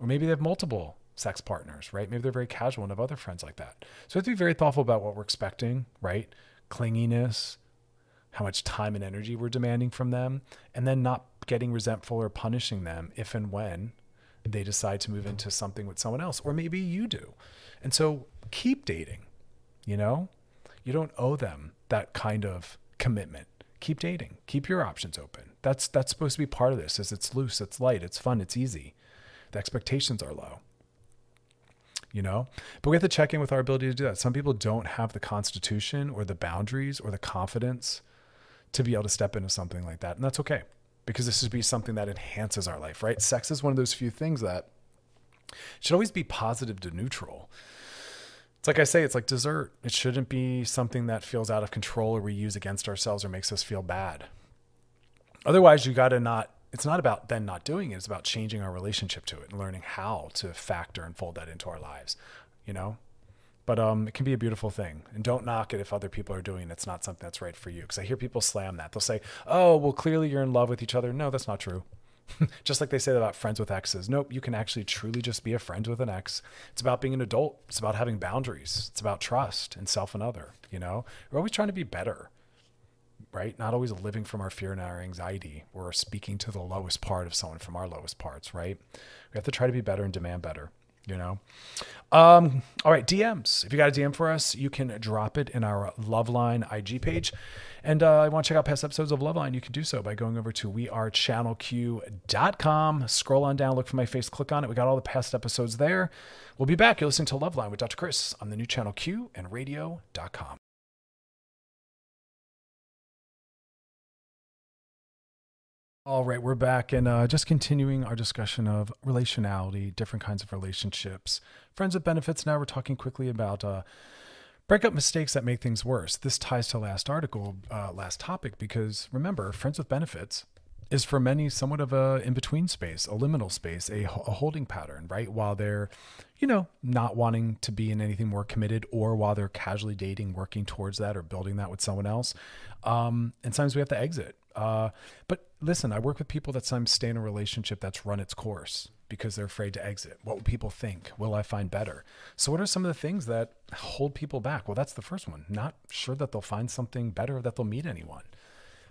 Or maybe they have multiple sex partners, right? Maybe they're very casual and have other friends like that. So we have to be very thoughtful about what we're expecting, right? Clinginess, how much time and energy we're demanding from them, and then not getting resentful or punishing them if and when they decide to move into something with someone else, or maybe you do. And so keep dating, you know? You don't owe them that kind of commitment. Keep dating. Keep your options open. That's that's supposed to be part of this. Is it's loose, it's light, it's fun, it's easy. The expectations are low you know? But we have to check in with our ability to do that. Some people don't have the constitution or the boundaries or the confidence to be able to step into something like that. And that's okay because this should be something that enhances our life, right? Sex is one of those few things that should always be positive to neutral. It's like I say, it's like dessert. It shouldn't be something that feels out of control or we use against ourselves or makes us feel bad. Otherwise, you got to not, it's not about then not doing it. It's about changing our relationship to it and learning how to factor and fold that into our lives, you know? But um, it can be a beautiful thing. And don't knock it if other people are doing it. It's not something that's right for you. Because I hear people slam that. They'll say, "Oh, well, clearly you're in love with each other." No, that's not true. just like they say about friends with exes. Nope, you can actually truly just be a friend with an ex. It's about being an adult. It's about having boundaries. It's about trust and self and other. You know, we're always trying to be better, right? Not always living from our fear and our anxiety. We're speaking to the lowest part of someone from our lowest parts, right? We have to try to be better and demand better you know? Um, all right dms if you got a dm for us you can drop it in our loveline ig page. And uh, i want to check out past episodes of loveline you can do so by going over to wearechannelq.com scroll on down look for my face click on it. We got all the past episodes there. We'll be back. You're listening to loveline with dr chris on the new channel q and radio.com All right, we're back and uh, just continuing our discussion of relationality, different kinds of relationships, friends with benefits. Now we're talking quickly about uh, breakup mistakes that make things worse. This ties to last article, uh, last topic, because remember, friends with benefits is for many somewhat of a in between space, a liminal space, a, a holding pattern, right? While they're, you know, not wanting to be in anything more committed, or while they're casually dating, working towards that, or building that with someone else. Um, and sometimes we have to exit uh, but listen, I work with people that sometimes stay in a relationship that's run its course because they're afraid to exit. What will people think? Will I find better? So, what are some of the things that hold people back? Well, that's the first one. Not sure that they'll find something better, that they'll meet anyone.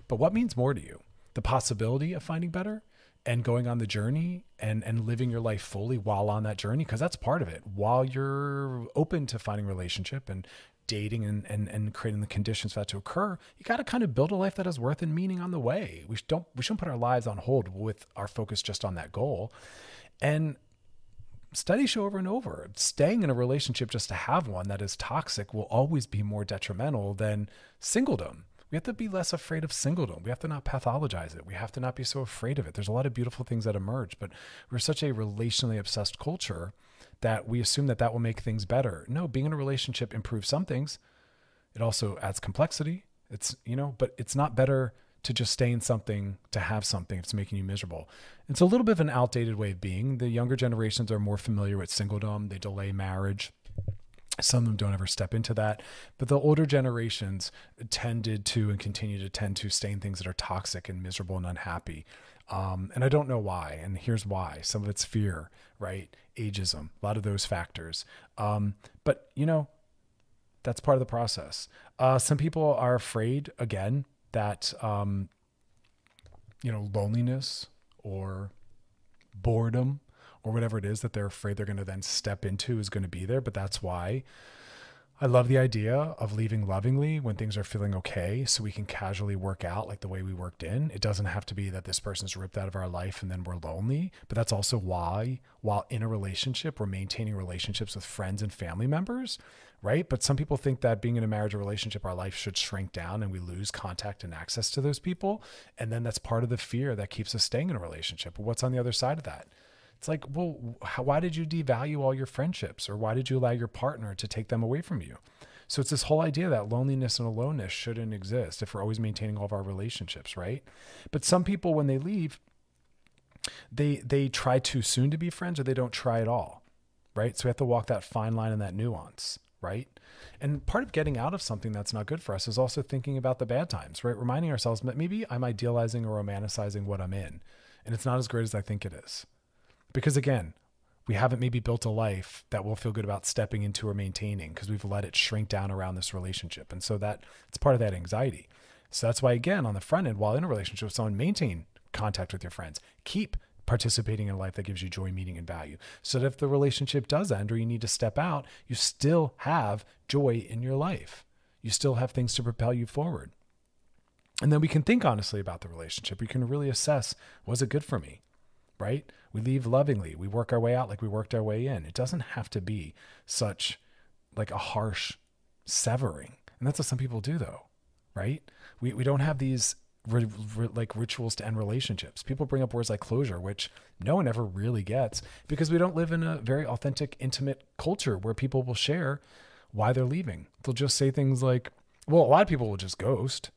But what means more to you? The possibility of finding better and going on the journey and and living your life fully while on that journey because that's part of it while you're open to finding relationship and dating and, and, and creating the conditions for that to occur, you got to kind of build a life that has worth and meaning on the way. We don't we shouldn't put our lives on hold with our focus just on that goal. And studies show over and over, staying in a relationship just to have one that is toxic will always be more detrimental than singledom. We have to be less afraid of singledom. We have to not pathologize it. We have to not be so afraid of it. There's a lot of beautiful things that emerge, but we're such a relationally obsessed culture that we assume that that will make things better. No, being in a relationship improves some things. It also adds complexity. It's, you know, but it's not better to just stay in something to have something it's making you miserable. It's a little bit of an outdated way of being. The younger generations are more familiar with singledom, they delay marriage. Some of them don't ever step into that. But the older generations tended to and continue to tend to stay in things that are toxic and miserable and unhappy. Um, and I don't know why. And here's why some of it's fear, right? Ageism, a lot of those factors. Um, but, you know, that's part of the process. Uh, some people are afraid, again, that, um, you know, loneliness or boredom or whatever it is that they're afraid they're going to then step into is going to be there. But that's why I love the idea of leaving lovingly when things are feeling okay so we can casually work out like the way we worked in. It doesn't have to be that this person's ripped out of our life and then we're lonely, but that's also why, while in a relationship, we're maintaining relationships with friends and family members, right? But some people think that being in a marriage or relationship, our life should shrink down and we lose contact and access to those people. And then that's part of the fear that keeps us staying in a relationship. But what's on the other side of that? It's like, well, how, why did you devalue all your friendships or why did you allow your partner to take them away from you? So it's this whole idea that loneliness and aloneness shouldn't exist if we're always maintaining all of our relationships, right? But some people, when they leave, they they try too soon to be friends or they don't try at all, right? So we have to walk that fine line and that nuance, right? And part of getting out of something that's not good for us is also thinking about the bad times, right? Reminding ourselves that maybe I'm idealizing or romanticizing what I'm in, and it's not as great as I think it is. Because again, we haven't maybe built a life that we'll feel good about stepping into or maintaining because we've let it shrink down around this relationship. And so that it's part of that anxiety. So that's why again, on the front end, while in a relationship with someone, maintain contact with your friends. Keep participating in a life that gives you joy, meaning, and value. So that if the relationship does end or you need to step out, you still have joy in your life. You still have things to propel you forward. And then we can think honestly about the relationship. We can really assess was it good for me? right? We leave lovingly. We work our way out like we worked our way in. It doesn't have to be such like a harsh severing. And that's what some people do though, right? We, we don't have these ri- ri- like rituals to end relationships. People bring up words like closure, which no one ever really gets because we don't live in a very authentic, intimate culture where people will share why they're leaving. They'll just say things like, well, a lot of people will just ghost.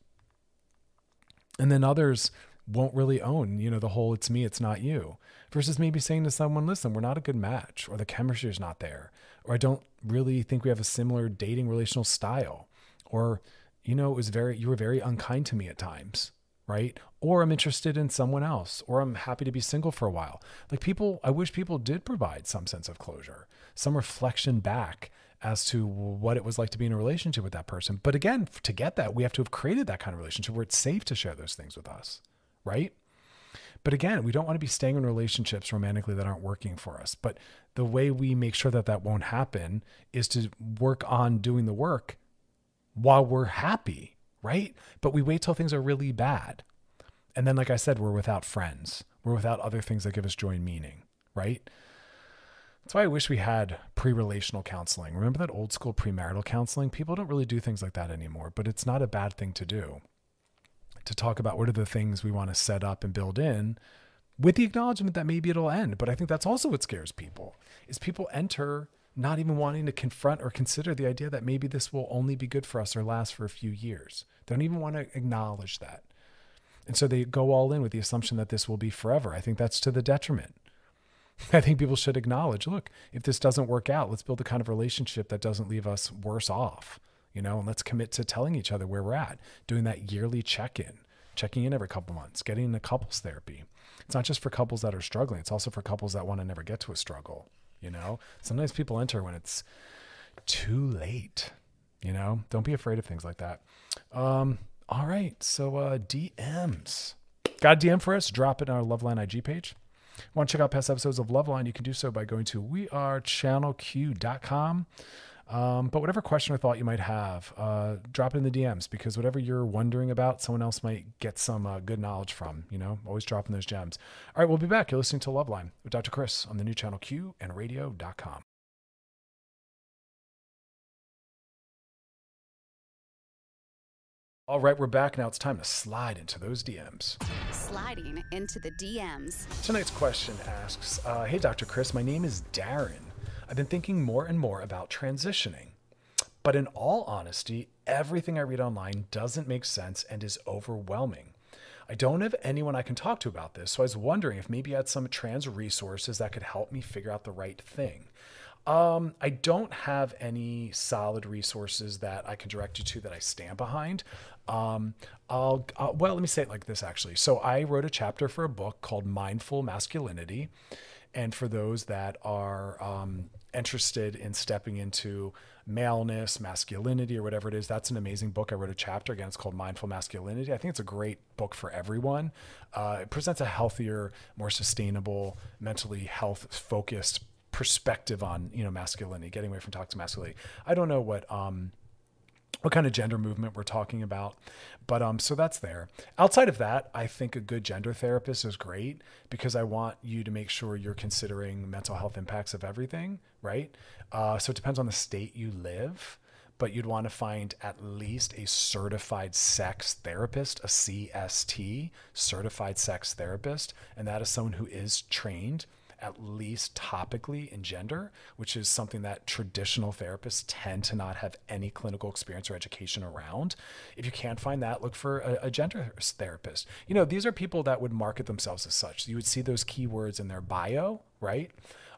And then others won't really own, you know, the whole it's me, it's not you. Versus maybe saying to someone, listen, we're not a good match, or the chemistry is not there, or I don't really think we have a similar dating relational style, or, you know, it was very, you were very unkind to me at times, right? Or I'm interested in someone else, or I'm happy to be single for a while. Like people, I wish people did provide some sense of closure, some reflection back as to what it was like to be in a relationship with that person. But again, to get that, we have to have created that kind of relationship where it's safe to share those things with us, right? But again, we don't want to be staying in relationships romantically that aren't working for us. But the way we make sure that that won't happen is to work on doing the work while we're happy, right? But we wait till things are really bad. And then, like I said, we're without friends, we're without other things that give us joy and meaning, right? That's why I wish we had pre relational counseling. Remember that old school premarital counseling? People don't really do things like that anymore, but it's not a bad thing to do. To talk about what are the things we want to set up and build in with the acknowledgement that maybe it'll end. But I think that's also what scares people is people enter not even wanting to confront or consider the idea that maybe this will only be good for us or last for a few years. They don't even want to acknowledge that. And so they go all in with the assumption that this will be forever. I think that's to the detriment. I think people should acknowledge look, if this doesn't work out, let's build a kind of relationship that doesn't leave us worse off, you know, and let's commit to telling each other where we're at, doing that yearly check in, checking in every couple months, getting into couples therapy. It's not just for couples that are struggling, it's also for couples that want to never get to a struggle, you know? Sometimes people enter when it's too late, you know? Don't be afraid of things like that. Um, all right, so uh, DMs. Got a DM for us? Drop it on our Loveline IG page. Want to check out past episodes of Loveline? You can do so by going to wearechannelq.com. Um, but whatever question or thought you might have, uh, drop it in the DMs because whatever you're wondering about, someone else might get some uh, good knowledge from. You know, always dropping those gems. All right, we'll be back. You're listening to Loveline with Dr. Chris on the new channel Q and radio.com. All right, we're back now. It's time to slide into those DMs.
Sliding into the DMs.
Tonight's question asks uh, Hey, Dr. Chris, my name is Darren. I've been thinking more and more about transitioning. But in all honesty, everything I read online doesn't make sense and is overwhelming. I don't have anyone I can talk to about this, so I was wondering if maybe you had some trans resources that could help me figure out the right thing. Um, I don't have any solid resources that I can direct you to that I stand behind. Um, I'll, uh, well, let me say it like this actually. So I wrote a chapter for a book called Mindful Masculinity. And for those that are um, interested in stepping into maleness, masculinity, or whatever it is, that's an amazing book. I wrote a chapter again. It's called Mindful Masculinity. I think it's a great book for everyone. Uh, it presents a healthier, more sustainable, mentally health focused perspective on you know masculinity, getting away from toxic masculinity. I don't know what um, what kind of gender movement we're talking about. But um, so that's there. Outside of that, I think a good gender therapist is great because I want you to make sure you're considering mental health impacts of everything, right? Uh, so it depends on the state you live, but you'd want to find at least a certified sex therapist, a CST, certified sex therapist, and that is someone who is trained at least topically in gender, which is something that traditional therapists tend to not have any clinical experience or education around. If you can't find that, look for a, a gender therapist. You know, these are people that would market themselves as such. You would see those keywords in their bio, right?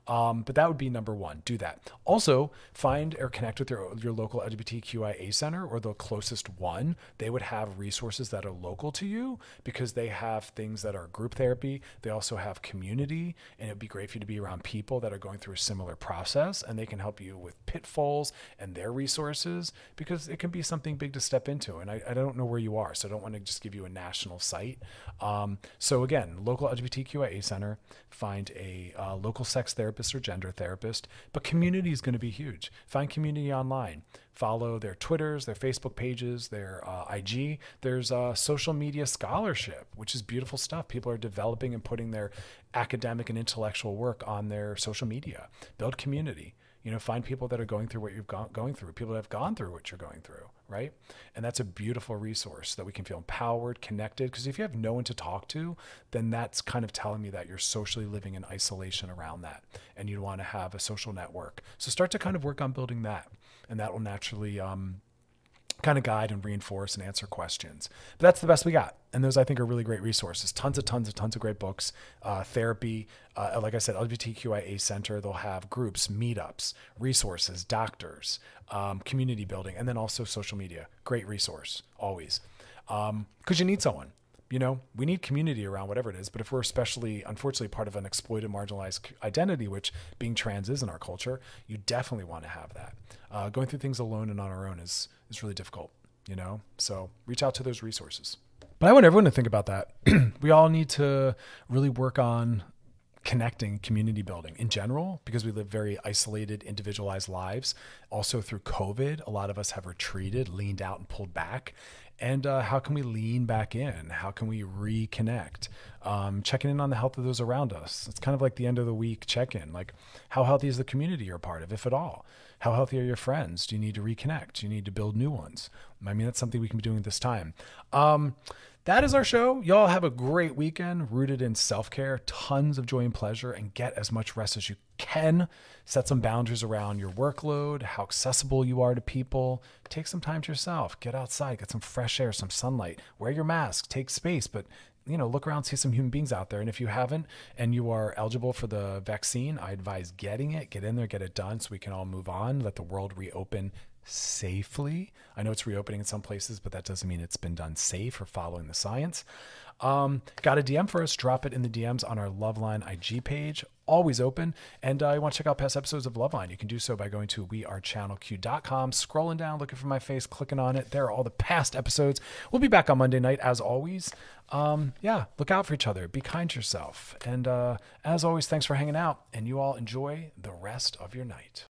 Um, but that would be number one. Do that. Also, find or connect with your, your local LGBTQIA center or the closest one. They would have resources that are local to you because they have things that are group therapy. They also have community, and it'd be great for you to be around people that are going through a similar process and they can help you with pitfalls and their resources because it can be something big to step into. And I, I don't know where you are, so I don't want to just give you a national site. Um, so, again, local LGBTQIA center, find a uh, local sex therapist therapist or gender therapist, but community is going to be huge. Find community online. Follow their Twitters, their Facebook pages, their uh, IG. There's uh, social media scholarship, which is beautiful stuff. People are developing and putting their academic and intellectual work on their social media. Build community you know find people that are going through what you're go- going through people that have gone through what you're going through right? And that's a beautiful resource that we can feel empowered connected because if you have no one to talk to then that's kind of telling me that you're socially living in isolation around that and you'd want to have a social network. So start to kind of work on building that and that will naturally um, kind of guide and reinforce and answer questions. But that's the best we got. And those I think are really great resources. Tons of tons of tons of great books, uh, therapy. Uh, like I said, LGBTQIA Center. They'll have groups, meetups, resources, doctors, um, community building, and then also social media. Great resource always because um, you need someone You know, we need community around whatever it is. But if we're especially, unfortunately, part of an exploited, marginalized identity, which being trans is in our culture, you definitely want to have that. Uh, going through things alone and on our own is is really difficult. You know, so reach out to those resources. But I want everyone to think about that. we all need to really work on connecting community building in general because we live very isolated individualized lives also through covid a lot of us have retreated leaned out and pulled back and uh, how can we lean back in? How can we reconnect? Um, checking in on the health of those around us. It's kind of like the end of the week check-in. Like how healthy is the community you're a part of if at all? How healthy are your friends? Do you need to reconnect? Do you need to build new ones? I mean that's something we can be doing at this time. Um, that is our show. Y'all have a great weekend rooted in self care, tons of joy and pleasure, and get as much rest as you can. Set some boundaries around your workload, how accessible you are to people. Take some time to yourself. Get outside, get some fresh air, some sunlight. Wear your mask, take space, but you know, look around, see some human beings out there. And if you haven't and you are eligible for the vaccine, I advise getting it, get in there, get it done so we can all move on, let the world reopen safely. I know it's reopening in some places, but that doesn't mean it's been done safe or following the science. Um, got a DM for us? Drop it in the DMs on our Loveline IG page, always open. And you want to check out past episodes of Loveline? You can do so by going to wearechannelq.com, scrolling down, looking for my face, clicking on it. There are all the past episodes. We'll be back on Monday night as always. Um, yeah, look out for each other, be kind to yourself. And uh, as always, thanks for hanging out, and you all enjoy the rest of your night.